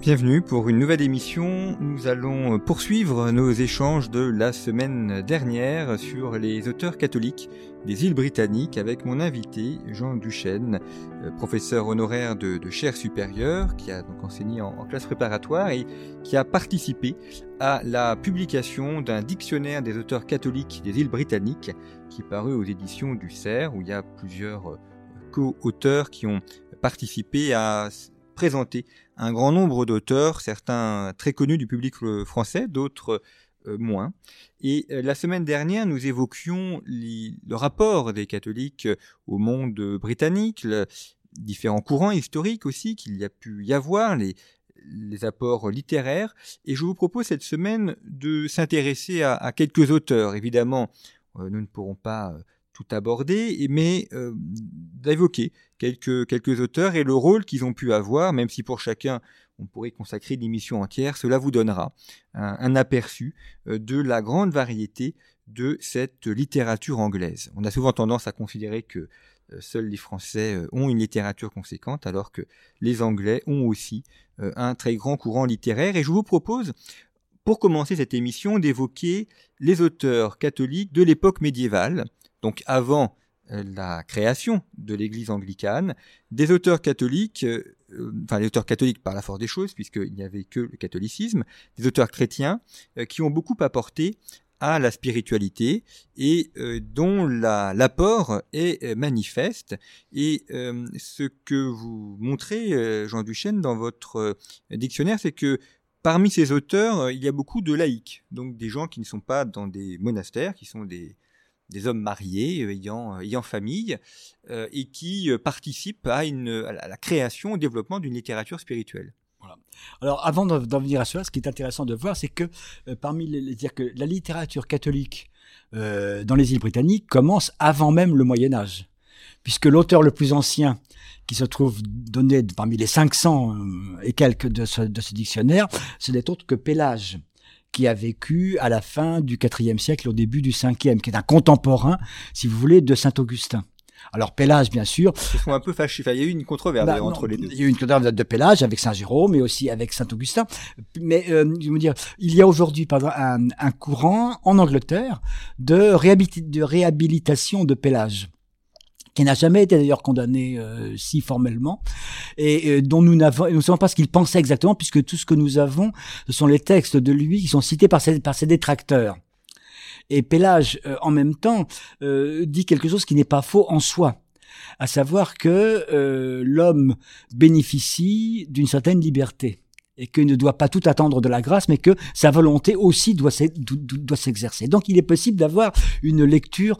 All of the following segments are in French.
Bienvenue pour une nouvelle émission. Nous allons poursuivre nos échanges de la semaine dernière sur les auteurs catholiques des îles britanniques avec mon invité Jean Duchesne, euh, professeur honoraire de, chaire supérieure qui a donc enseigné en, en, classe préparatoire et qui a participé à la publication d'un dictionnaire des auteurs catholiques des îles britanniques qui parut aux éditions du CERF où il y a plusieurs euh, co-auteurs qui ont participé à un grand nombre d'auteurs, certains très connus du public français, d'autres euh, moins. Et euh, la semaine dernière, nous évoquions le rapport des catholiques au monde britannique, le, différents courants historiques aussi qu'il y a pu y avoir, les, apports littéraires. Et je vous propose cette semaine de s'intéresser à, quelques auteurs. Évidemment, euh, nous ne pourrons pas tout aborder, mais euh, d'évoquer quelques, quelques auteurs et le rôle qu'ils ont pu avoir, même si pour chacun on pourrait consacrer une émission entière, cela vous donnera un, un aperçu euh, de la grande variété de cette littérature anglaise. On a souvent tendance à considérer que euh, seuls les Français ont une littérature conséquente, alors que les Anglais ont aussi un très grand courant littéraire. Et je vous propose, pour commencer cette émission, d'évoquer les auteurs catholiques de l'époque médiévale, donc avant euh, la création de l'Église anglicane, des auteurs catholiques, euh, enfin les auteurs catholiques par la force des choses, puisqu'il n'y avait que le catholicisme, des auteurs chrétiens euh, qui ont beaucoup apporté à la spiritualité et euh, dont l'apport est euh, manifeste. Et euh, ce que vous montrez, Jean Duchesne, dans votre dictionnaire, c'est que parmi ces auteurs, il y a beaucoup de laïcs, donc des gens qui ne sont pas dans des monastères, qui sont des, des hommes mariés, euh, ayant, euh, ayant famille, euh, et qui participent à, la création, au développement d'une littérature spirituelle. Alors, avant d'en venir à cela, ce qui est intéressant de voir, c'est que parmi les, dire que la littérature catholique dans les îles britanniques commence avant même le Moyen Âge, puisque l'auteur le plus ancien qui se trouve donné parmi les 500 et quelques de ce, de ce dictionnaire, ce n'est autre que Pélage qui a vécu à la fin du IVe siècle, au début du Ve, qui est un contemporain, si vous voulez, de Saint Augustin. Alors Pélage, bien sûr. Ils sont un peu fâchés. Enfin, il y a eu une controverse bah, entre non, les deux. Il y a eu une controverse de Pélage avec Saint Jérôme, mais aussi avec Saint Augustin. Mais euh, je veux dire, il y a aujourd'hui, un, un, courant en Angleterre de réhabilitation de Pélage qui n'a jamais été d'ailleurs condamné euh, si formellement, et euh, dont nous ne savons pas ce qu'il pensait exactement, puisque tout ce que nous avons, ce sont les textes de lui qui sont cités par ses, détracteurs. Et Pélage, euh, en même temps, dit quelque chose qui n'est pas faux en soi, à savoir que l'homme bénéficie d'une certaine liberté et qu'il ne doit pas tout attendre de la grâce, mais que sa volonté aussi doit s'exercer. Donc il est possible d'avoir une lecture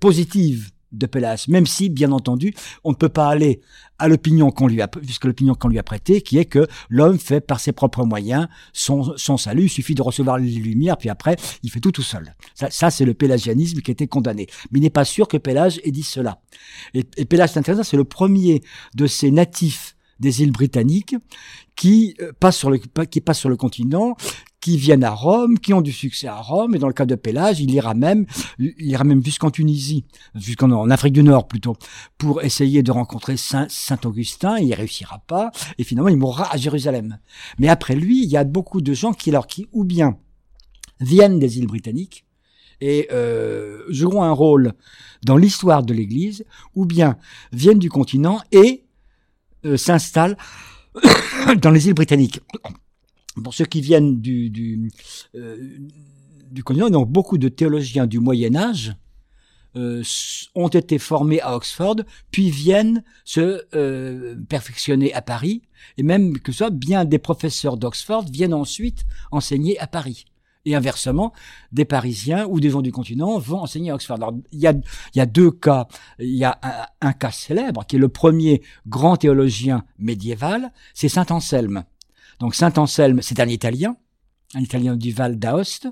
positive de Pélage, même si, bien entendu, on ne peut pas aller à l'opinion qu'on lui a, puisque l'opinion qu'on lui a prêtée, qui est que l'homme fait par ses propres moyens son, salut, il suffit de recevoir les lumières, puis après, il fait tout tout seul. Ça, c'est le pélagianisme qui a été condamné. Mais il n'est pas sûr que Pélage ait dit cela. Et, et Pélage, c'est intéressant, c'est le premier de ces natifs des îles britanniques qui euh, passent sur le qui passent sur le continent qui viennent à Rome, qui ont du succès à Rome, et dans le cas de Pélage, il ira même, il ira même jusqu'en Tunisie, jusqu'en en Afrique du Nord plutôt, pour essayer de rencontrer Saint, Saint Augustin, il réussira pas, et finalement il mourra à Jérusalem. Mais après lui, il y a beaucoup de gens qui, alors, qui ou bien viennent des îles britanniques, et euh, joueront un rôle dans l'histoire de l'Église, ou bien viennent du continent et euh, s'installent dans les îles britanniques pour ceux qui viennent du, du, euh, du continent, donc beaucoup de théologiens du Moyen Âge euh, ont été formés à Oxford, puis viennent se euh, perfectionner à Paris, et même que ce soit bien des professeurs d'Oxford viennent ensuite enseigner à Paris. Et inversement, des Parisiens ou des gens du continent vont enseigner à Oxford. Alors, il y a, il y a deux cas. Il y a un, un cas célèbre, qui est le premier grand théologien médiéval, c'est Saint Anselme Donc Saint Anselme, c'est un Italien, un Italien du Val d'Aoste,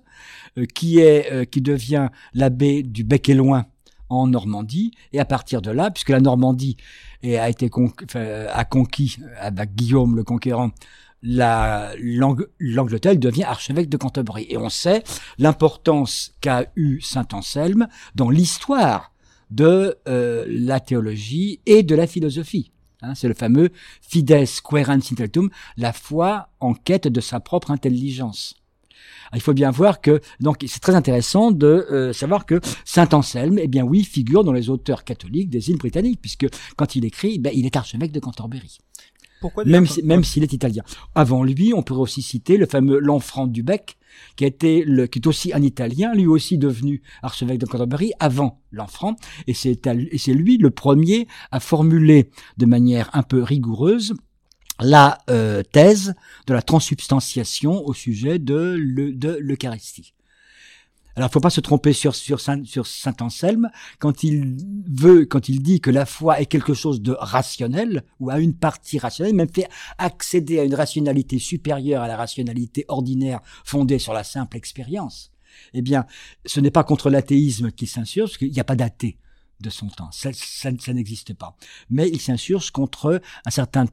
euh, euh, qui devient l'abbé du Bec et Loin en Normandie, et à partir de là, puisque la Normandie a été conquis avec Guillaume le Conquérant la l'Angleterre devient archevêque de Canterbury. Et on sait l'importance qu'a eu Saint Anselme dans l'histoire de euh, la théologie et de la philosophie. Hein, c'est le fameux fides querens intellectum, la foi en quête de sa propre intelligence. il faut bien voir que donc c'est très intéressant de euh, savoir que Saint Anselme, eh bien oui, figure dans les auteurs catholiques des îles britanniques, puisque quand il écrit, ben, il est archevêque de Même même s'il est italien. Avant lui, on pourrait aussi citer le fameux Lanfranc du Bec, qui, le, qui est aussi un Italien, lui aussi devenu archevêque de Canterbury avant Lanfranc, et c'est lui le premier à formuler de manière un peu rigoureuse la euh, thèse de la transubstantiation au sujet de l'Eucharistie. Alors, il faut pas se tromper sur, Saint, Anselme quand il veut, quand il dit que la foi est quelque chose de rationnel ou à une partie rationnelle, même fait accéder à une rationalité supérieure à la rationalité ordinaire fondée sur la simple expérience. Eh bien, ce n'est pas contre l'athéisme qu'il s'insurge, parce qu'il n'y a pas d'athée de son temps. Ça, n'existe pas. Mais il s'insurge contre un certain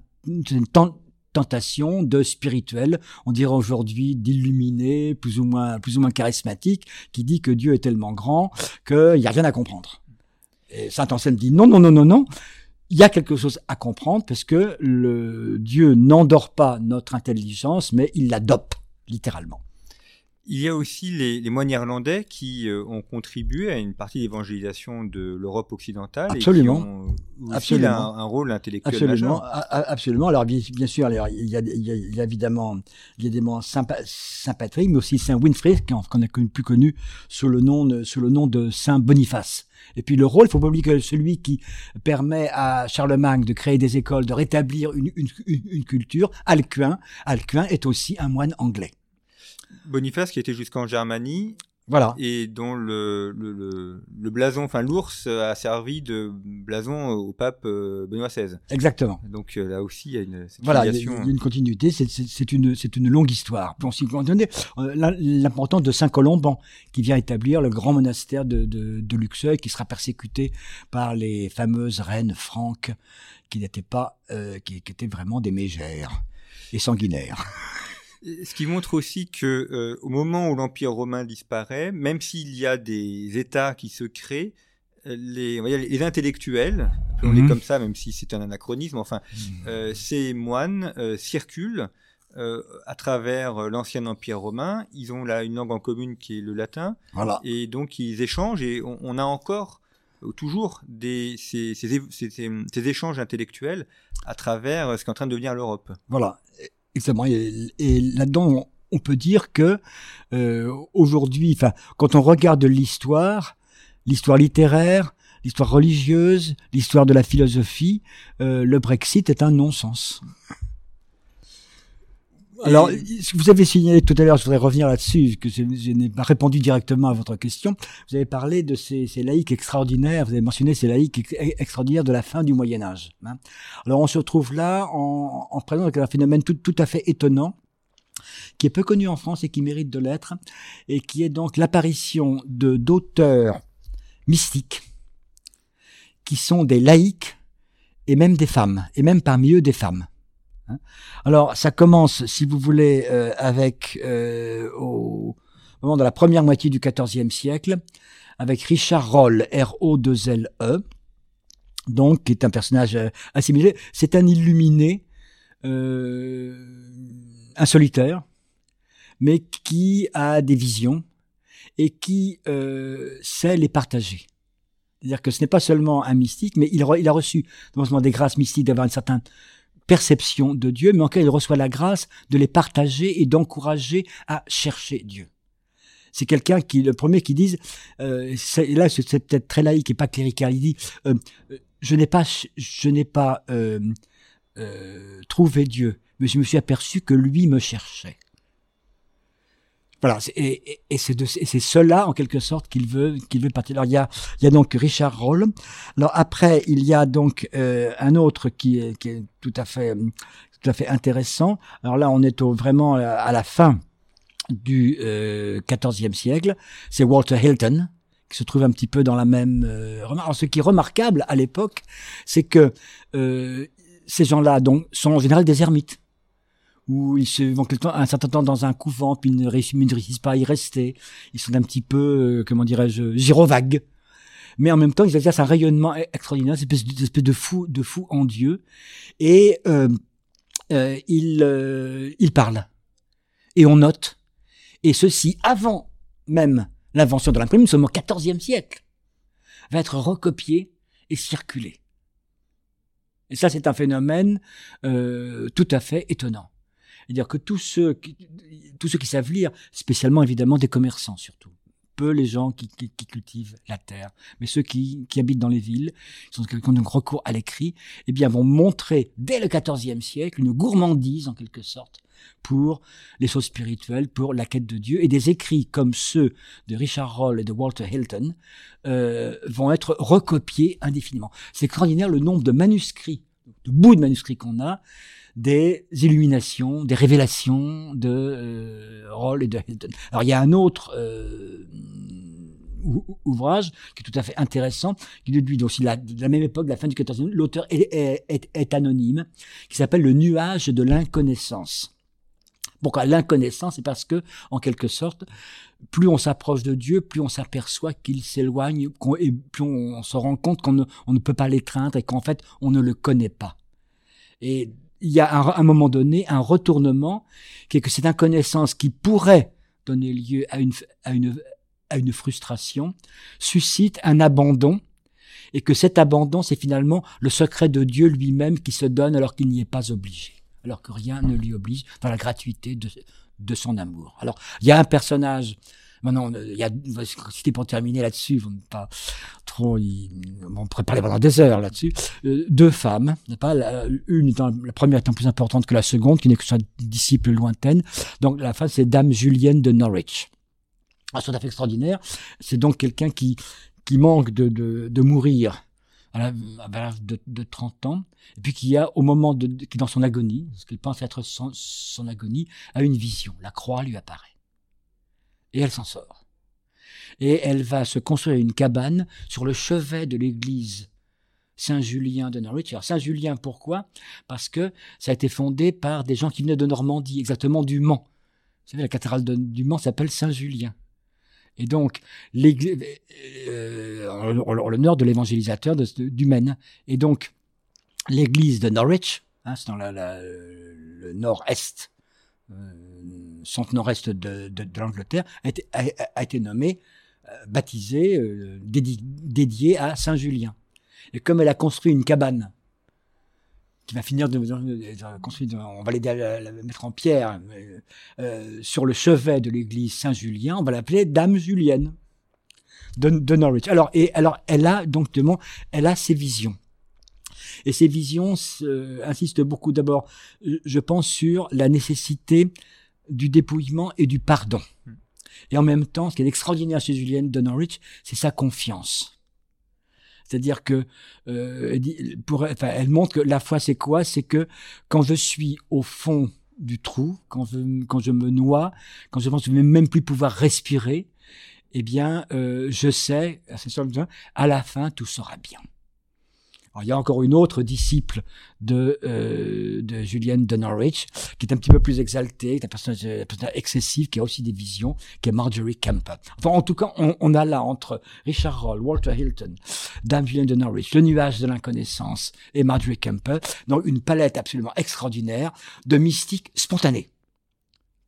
temps tentation de spirituel, on dirait aujourd'hui d'illuminé, plus ou moins plus ou moins charismatique, qui dit que Dieu est tellement grand qu'il n'y a rien à comprendre. Et Saint Anselme dit non, non, non, non, non. Il y a quelque chose à comprendre parce que le Dieu n'endort pas notre intelligence, mais il l'adopte littéralement. Il y a aussi les, moines irlandais qui euh, ont contribué à une partie d'évangélisation de l'Europe occidentale absolument. et qui ont aussi absolument. Un, rôle intellectuel absolument. majeur. Absolument. Alors bien, sûr, il y, a, il, y a, évidemment évidemment Saint, Saint Patrick, mais aussi Saint Winfrid, qu'on a plus connu sous le nom de, sous le nom de Saint Boniface. Et puis le rôle, il faut pas oublier que celui qui permet à Charlemagne de créer des écoles, de rétablir une, une, une culture, Alcuin, Alcuin est aussi un moine anglais. Boniface qui était jusqu'en Germanie. Voilà. Et dont le, le, le, blason, enfin l'ours a servi de blason au pape euh, Benoît XVI. Exactement. Donc euh, là aussi, il y a une Voilà, il y, a une continuité, c'est une, une longue histoire. Euh, l'importance de Saint Colomban, qui vient établir le grand monastère de, de, de Luxeuil, qui sera persécuté par les fameuses reines franques, qui n'étaient pas, qui, qui étaient vraiment des mégères et sanguinaires. Ce qui montre aussi que euh, au moment où l'Empire romain disparaît, même s'il y a des États qui se créent, euh, les, les intellectuels, on est mhm. comme ça, même si c'est un anachronisme, enfin, mhm. euh, ces moines circulent à travers l'ancien Empire romain. Ils ont là une langue en commune qui est le latin, voilà. et donc ils échangent. Et on, a encore toujours des, ces, ces, ces, échanges intellectuels à travers ce qui est en train de devenir l'Europe. Voilà. Et, là-dedans, on, peut dire que euh, aujourd'hui, quand on regarde l'histoire, l'histoire littéraire, l'histoire religieuse, l'histoire de la philosophie, euh, le Brexit est un non-sens. Alors, vous avez signalé tout à l'heure, je voudrais revenir là-dessus, que je, n'ai pas répondu directement à votre question. Vous avez parlé de ces, ces laïcs extraordinaires, vous avez mentionné ces laïcs extraordinaires de la fin du Moyen Âge. Hein. Alors, on se retrouve là en, en présence d'un phénomène tout, tout à fait étonnant, qui est peu connu en France et qui mérite de l'être, et qui est donc l'apparition de d'auteurs mystiques, qui sont des laïcs, et même des femmes, et même parmi eux des femmes. Hein. Alors, ça commence, si vous voulez, euh, avec euh, au moment de la première moitié du XIVe siècle, avec Richard Roll, R-O-2-L-E, donc qui est un personnage euh, assimilé. C'est un illuminé, un solitaire, mais qui a des visions et qui sait les partager. C'est-à-dire que ce n'est pas seulement un mystique, mais il, il a reçu non des grâces mystiques d'avoir une certaine perception de Dieu, mais en il reçoit la grâce de les partager et d'encourager à chercher Dieu. C'est quelqu'un qui, le premier qui dit, euh, là c'est peut-être très laïque et pas clérical, il dit, euh, je n'ai pas, je n'ai pas euh, trouvé Dieu, mais je me suis aperçu que lui me cherchait. Voilà, et, c'est c'est cela en quelque sorte qu'il veut qu'il veut partir. Alors il y a il y a donc Richard Roll. Alors après il y a donc euh, un autre qui est qui est tout à fait tout à fait intéressant. Alors là on est au, vraiment à la fin du euh, XIVe siècle. C'est Walter Hilton qui se trouve un petit peu dans la même euh, Alors, ce qui est remarquable à l'époque, c'est que euh, ces gens-là donc sont en général des ermites où ils se vont un certain temps dans un couvent, puis ils ne réussissent pas à y rester. Ils sont un petit peu, euh, comment dirais-je, gyrovagues. Mais en même temps, ils exercent un rayonnement e-, extraordinaire, une espèce, espèce de fou, de fou en Dieu. Et euh, euh, ils, euh, ils parlent. Et on note. Et ceci, avant même l'invention de l'imprimerie, nous sommes au XIVe siècle, va être recopié et circulé. Et ça, c'est un phénomène euh, tout à fait étonnant. C'est-à-dire que tous ceux, qui, savent lire, spécialement évidemment des commerçants surtout, peu les gens qui, cultivent la terre, mais ceux qui, habitent dans les villes, qui ont un recours à l'écrit, eh bien vont montrer dès le XIVe siècle une gourmandise en quelque sorte pour les choses spirituelles, pour la quête de Dieu, et des écrits comme ceux de Richard Roll et de Walter Hilton euh, vont être recopiés indéfiniment. C'est extraordinaire le nombre de manuscrits, de bouts de manuscrits qu'on a, des illuminations, des révélations de euh, Roll et de Hilton. Alors il y a un autre euh, ouvrage qui est tout à fait intéressant, qui est lui aussi de la, de même époque, de la fin du XIVe l'auteur est, anonyme, qui s'appelle Le nuage de l'inconnaissance. Pourquoi l'inconnaissance? C'est parce que, en quelque sorte, plus on s'approche de Dieu, plus on s'aperçoit qu'il s'éloigne, et plus on, se rend compte qu'on ne, on ne peut pas l'étreindre et qu'en fait, on ne le connaît pas. Et il y a un moment donné un retournement qui est que cette inconnaissance qui pourrait donner lieu à une, à une, à une frustration suscite un abandon et que cet abandon, c'est finalement le secret de Dieu lui-même qui se donne alors qu'il n'y est pas obligé, alors que rien ne lui oblige dans la gratuité de, de son amour. Alors, il y a un personnage Maintenant, il y a, c'était pour terminer là-dessus, pas trop, on pourrait parler pendant des heures là-dessus. Euh, deux femmes, pas la, une la première étant plus importante que la seconde, qui n'est que sa disciple lointaine. Donc la femme, c'est Dame Julienne de Norwich. Ah, c'est tout à fait extraordinaire. C'est donc quelqu'un qui qui manque de, de, de mourir à l'âge de, de, 30 ans, et puis qui a, au moment de, qui dans son agonie, ce qu'il pense être son, son agonie, a une vision. La croix lui apparaît et elle s'en sort. Et elle va se construire une cabane sur le chevet de l'église Saint-Julien de Norwich. Alors Saint-Julien, pourquoi? Parce que ça a été fondé par des gens qui venaient de Normandie, exactement du Mans. Vous savez, la cathédrale de, du Mans s'appelle Saint-Julien. Et donc, euh, en l'honneur de l'évangélisateur du Maine. Et donc, l'église de Norwich, hein, c'est dans le nord-est euh, centre nord-est de, de, de l'Angleterre, a été, nommée, euh, baptisée, euh, dédiée à Saint Julien. Et comme elle a construit une cabane qui va finir de, construire, on va la, mettre en pierre euh, sur le chevet de l'église Saint Julien, on va l'appeler Dame Julienne de, de, Norwich. Alors alors elle a donc elle a ses visions. Et ces visions insistent beaucoup d'abord, je pense, sur la nécessité du dépouillement et du pardon. Hmm. Et en même temps, ce qui est extraordinaire chez Julienne de Norwich, c'est sa confiance. C'est-à-dire que euh, pour, enfin, elle montre que la foi, c'est quoi? C'est que quand je suis au fond du trou, quand je, quand je me noie, quand je pense que je ne vais même plus pouvoir respirer, eh bien, euh, je sais, à la fin, tout sera bien. Il y a encore une autre disciple de, euh, de Julienne de Norwich, qui est un petit peu plus exaltée, qui est un personnage, un excessif, qui a aussi des visions, qui est Marjorie Kemper. Enfin, en tout cas, on, a là entre Richard Roll, Walter Hilton, Dame Julienne de Norwich, Le nuage de l'inconnaissance et Marjorie Kemper, dans une palette absolument extraordinaire de mystiques spontanés,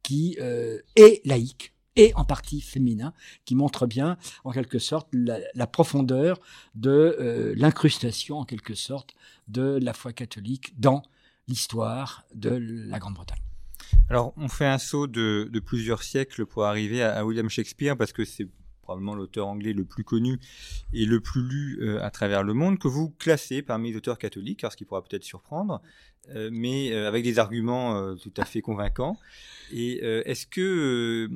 qui euh, est laïque, et en partie féminin, qui montre bien, en quelque sorte, la, profondeur de euh, l'incrustation, en quelque sorte, de la foi catholique dans l'histoire de la Grande-Bretagne. Alors, on fait un saut de, plusieurs siècles pour arriver à, William Shakespeare, parce que c'est probablement l'auteur anglais le plus connu et le plus lu euh, à travers le monde, que vous classez parmi les auteurs catholiques, ce qui pourra peut-être surprendre, euh, mais avec des arguments tout à fait convaincants. Et est-ce que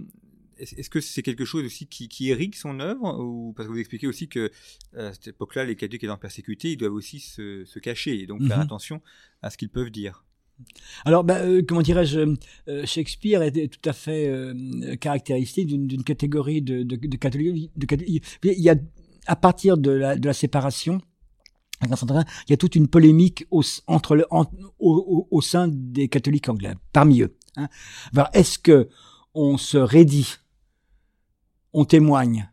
est-ce que c'est quelque chose aussi qui, qui irrigue son œuvre ou parce que vous expliquez aussi que à cette époque-là, les catholiques étant persécutés, ils doivent aussi se, se cacher et donc faire Mhm. attention à ce qu'ils peuvent dire. Alors, ben, euh, comment dirais-je, euh, Shakespeare était tout à fait euh, caractéristique d'une catégorie de, de, de catholiques. de catholiques. Il y a, à partir de la, de la séparation, il y a toute une polémique au, s- entre le, en- au, au- au sein des catholiques anglais, parmi eux. Hein. Alors, Est-ce que on se raidit, on témoigne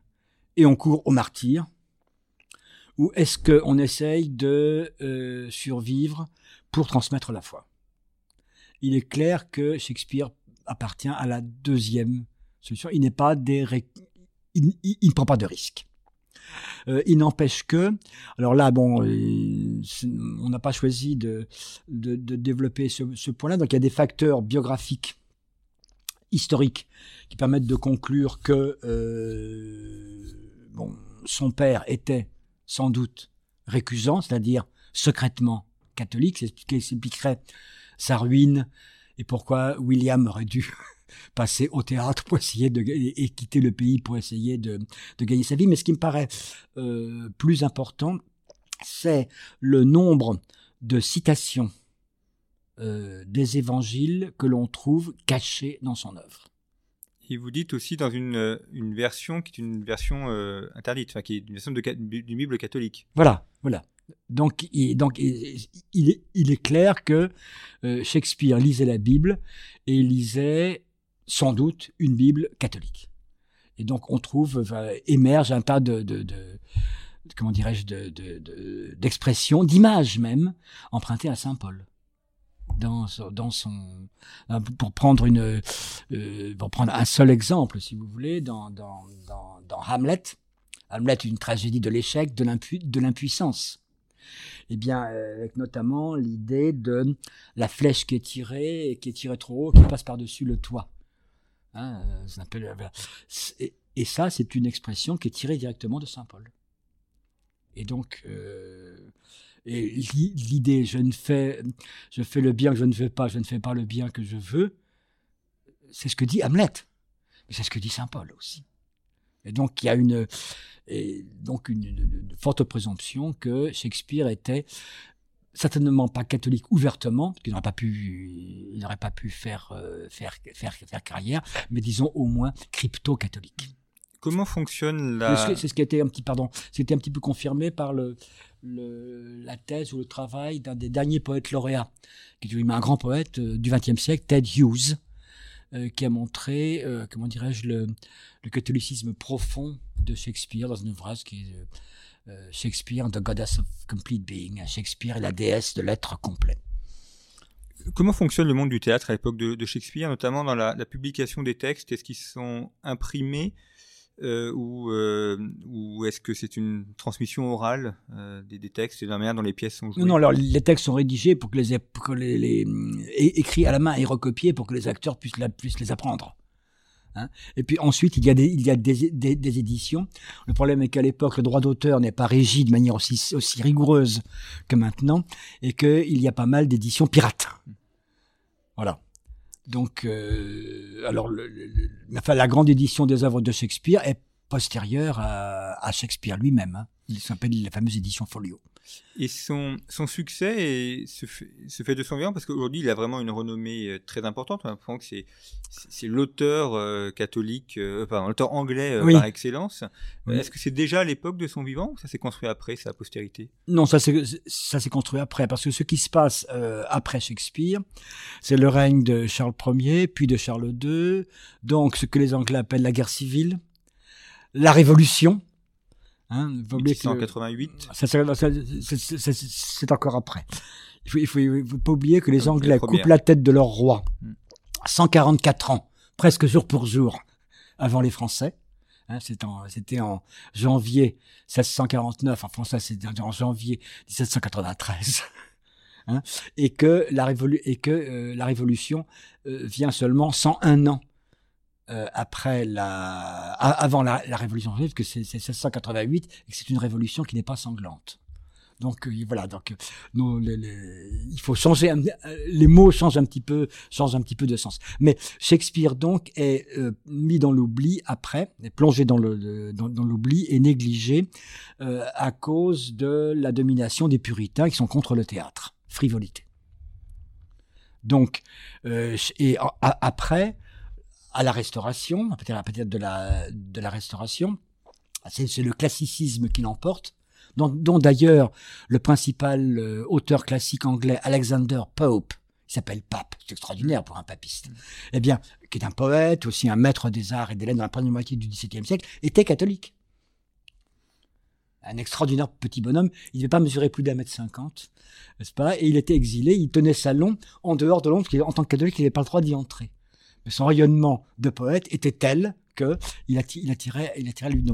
et on court au martyr, ou est-ce qu'on essaye de euh, survivre pour transmettre la foi? Il est clair que Shakespeare appartient à la deuxième solution. Il n'est pas il, ne prend pas de risque. Euh, il n'empêche que, alors là, euh, on n'a pas choisi de développer ce, ce point-là. Donc il y a des facteurs biographiques, historiques, qui permettent de conclure que euh, son père était sans doute récusant, c'est-à-dire secrètement catholique, ce qui expliquerait sa ruine et pourquoi William aurait dû passer au théâtre pour essayer de et, quitter le pays pour essayer de, de gagner sa vie. Mais ce qui me paraît euh, plus important, c'est le nombre de citations euh, des évangiles que l'on trouve cachées dans son œuvre. Et vous dites aussi dans une, euh, une version qui est une version euh, interdite, enfin qui est une version de, d'une Bible catholique. Voilà, voilà. Donc, il, donc il, il est, il est clair que euh, Shakespeare lisait la Bible et lisait sans doute une Bible catholique. Et donc, on trouve, enfin, émerge un tas de, de, de comment dirais-je, de- d'expressions, d'images même, empruntées à Saint Paul. Dans, son- son, pour prendre une, euh, pour prendre un seul exemple, si vous voulez, dans, dans, dans, Hamlet. Hamlet une tragédie de l'échec, de l'impu- de l'impuissance. Eh bien, euh, avec notamment l'idée de la flèche qui est tirée et qui est tirée trop haut, qui passe par-dessus le toit. Hein, euh, ça euh. C'est- et ça, c'est une expression qui est tirée directement de Saint Paul. Et donc, euh, et l'i- l'idée, je ne fais, je fais le bien que je ne fais pas, je ne fais pas le bien que je veux, c'est ce que dit Hamlet. Mais c'est ce que dit Saint Paul aussi. Et donc, il y a une, et donc une, une- une forte présomption que Shakespeare était certainement pas catholique ouvertement, parce qu'il n'aurait pas pu, il n'aurait pas pu faire, euh, faire, faire, faire carrière, mais disons au moins crypto-catholique. Comment fonctionne la... C'est ce qui a été un petit, pardon, c'était un petit peu confirmé par le, la thèse ou le travail d'un des derniers poètes lauréats, qui est un grand poète euh, du XXe siècle, Ted Hughes, euh, qui a montré, euh, comment dirais-je, le, catholicisme profond de Shakespeare dans un ouvrage qui est euh, Shakespeare, The Goddess of Complete Being, Shakespeare et la déesse de l'être complet. Comment fonctionne le monde du théâtre à l'époque de, de Shakespeare, notamment dans la, la publication des textes? Est-ce qu'ils sont imprimés euh, ou, euh, ou est-ce que c'est une transmission orale euh, des, textes et la manière dont les pièces sont jouées? Non, alors les textes sont rédigés pour que les, écrits à la main et recopiés pour que les acteurs puissent, la- les apprendre. Hein et puis ensuite, il y a, des, éditions. Le problème est qu'à l'époque, le droit d'auteur n'est pas régi de manière aussi rigoureuse que maintenant, et qu'il y a pas mal d'éditions pirates. Voilà. Donc, euh, alors, le- enfin, la grande édition des œuvres de Shakespeare est postérieure à, à Shakespeare lui-même. hein. Il s'appelle la fameuse édition Folio. Et son, son succès est- se, fait, se fait de son vivant parce qu'aujourd'hui il a vraiment une renommée euh, très importante. On apprend que c'est, l'auteur euh, catholique, euh, pardon, l'auteur anglais euh, Oui. par excellence. Oui. Est-ce que c'est déjà à l'époque de son vivant ou ça s'est construit après sa postérité? Non, ça s'est ça s'est construit après, parce que ce qui se passe après Shakespeare, c'est le règne de Charles Ier, puis de Charles II, donc ce que les Anglais appellent la guerre civile, la Révolution. Hein, faut oublier que- 1688 ça, ça- ça- c'est- c'est c'est- c'est encore après. Il faut, il faut, il faut pas oublier que les Anglais coupent la tête de leur roi Hmm. 144 ans, presque jour pour jour, avant les Français. Hein, C'était en, janvier 1649, en français c'était en janvier 1793. Hein, et que la, révolu et que, euh, la révolution euh, vient seulement 101 ans euh, après la, avant la, révolution juive, que c'est c'est 1688 et que c'est une révolution qui n'est pas sanglante. Donc euh, voilà, donc nous, les, il faut changer, les mots changent un petit peu, changent un petit peu de sens. Mais Shakespeare donc est mis dans l'oubli après, est plongé dans l'oubli et négligé à cause de la domination des puritains qui sont contre le théâtre, frivolité. Donc, euh, et après, à la Restauration, peut-être la, de la Restauration, c'est le classicisme qui l'emporte, dont, d'ailleurs le principal euh, auteur classique anglais, Alexander Pope, il s'appelle Pape, c'est extraordinaire pour un papiste, eh bien, qui est un poète, aussi un maître des arts et des lettres dans la première moitié du XVIIe siècle, était catholique un extraordinaire petit bonhomme. Il ne devait pas mesurer plus d'un mètre cinquante, n'est-ce pas? Et il était exilé, il tenait salon en dehors de Londres, en tant que catholique, il n'avait pas le droit d'y entrer. Son rayonnement de poète était tel que il attirait, il attirait lui.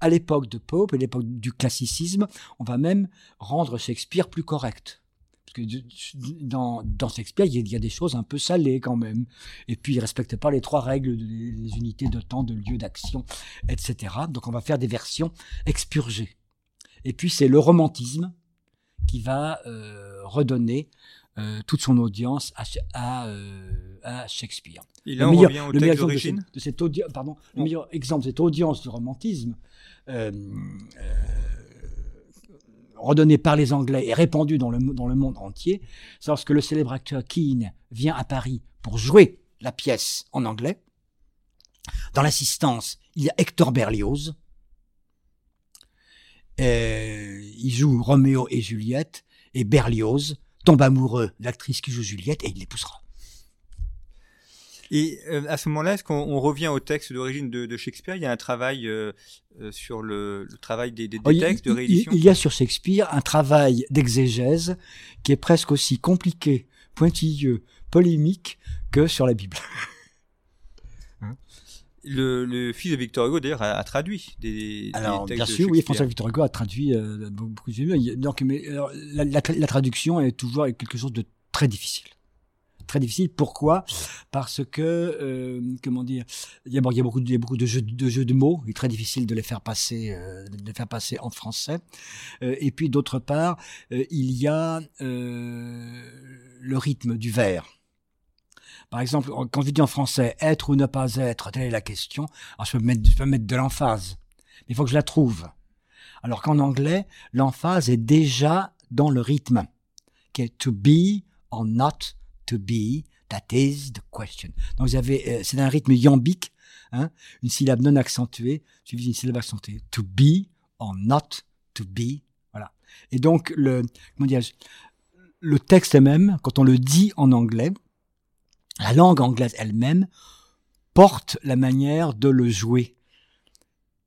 À l'époque de Pope, à l'époque du classicisme, on va même rendre Shakespeare plus correct que dans, Shakespeare, il y, a, des choses un peu salées quand même. Et puis, il ne respecte pas les trois règles des unités de temps, de lieu d'action, etc. Donc, on va faire des versions expurgées. Et puis, c'est le romantisme qui va euh, redonner euh, toute son audience à, à, euh, à Shakespeare. Il le meilleur, le meilleur exemple de, cette, pardon, le meilleur exemple de cette audience du romantisme redonné par les Anglais et répandu dans le, dans le monde entier, c'est lorsque le célèbre acteur Keane vient à Paris pour jouer la pièce en anglais. Dans l'assistance, il y a Hector Berlioz. il joue Roméo et Juliette, et Berlioz tombe amoureux de l'actrice qui joue Juliette et il l'épousera. Et euh, à ce moment-là, est-ce qu'on revient au texte d'origine de, Shakespeare? Il y a un travail euh, euh, sur le, travail des, oh, textes de réédition? il, y a sur Shakespeare un travail d'exégèse qui est presque aussi compliqué, pointilleux, polémique que sur la Bible. Hein le, fils de Victor Hugo, d'ailleurs, a, traduit des, alors, textes bien sûr, oui, François Victor Hugo a traduit beaucoup de Donc, mais la, traduction est toujours quelque chose de très difficile très difficile. Pourquoi? Parce que, euh, comment dire, il y a, il y a beaucoup, de, beaucoup de jeux, de jeux de mots. Il est très difficile de les faire passer, euh, de les faire passer en français. Euh, et puis d'autre part, il y a le rythme du vers. Par exemple, quand je dis en français être ou ne pas être, telle est la question. Alors je peux mettre, je peux mettre de l'emphase, il faut que je la trouve. Alors qu'en anglais, l'emphase est déjà dans le rythme, to be or not to be, that is the question. Donc vous avez, euh, c'est un rythme iambique, hein, une syllabe non accentuée suivie d'une syllabe accentuée. To be or not to be, voilà. Et donc le, comment le texte même, quand on le dit en anglais, la langue anglaise elle-même porte la manière de le jouer.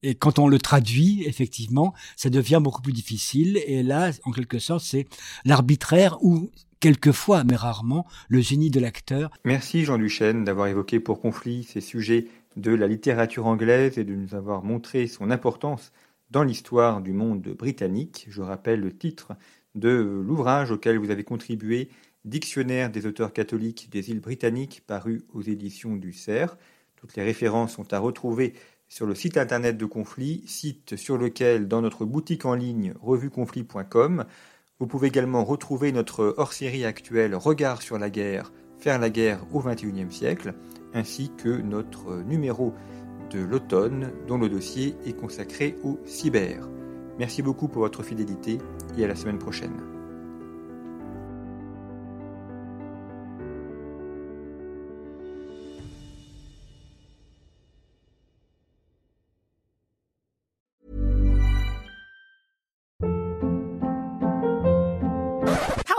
Et quand on le traduit, effectivement, ça devient beaucoup plus difficile. Et là, en quelque sorte, c'est l'arbitraire ou quelquefois, mais rarement, le génie de l'acteur. Merci Jean Duchesne d'avoir évoqué pour conflit ces sujets de la littérature anglaise et de nous avoir montré son importance dans l'histoire du monde britannique. Je rappelle le titre de l'ouvrage auquel vous avez contribué, Dictionnaire des auteurs catholiques des îles britanniques, paru aux éditions du CERF. Toutes les références sont à retrouver sur le site internet de Conflit, site sur lequel, dans notre boutique en ligne revueconflit.com, vous pouvez également retrouver notre hors-série actuelle Regard sur la guerre, faire la guerre au XXIe siècle, ainsi que notre numéro de l'automne dont le dossier est consacré au cyber. Merci beaucoup pour votre fidélité et à la semaine prochaine.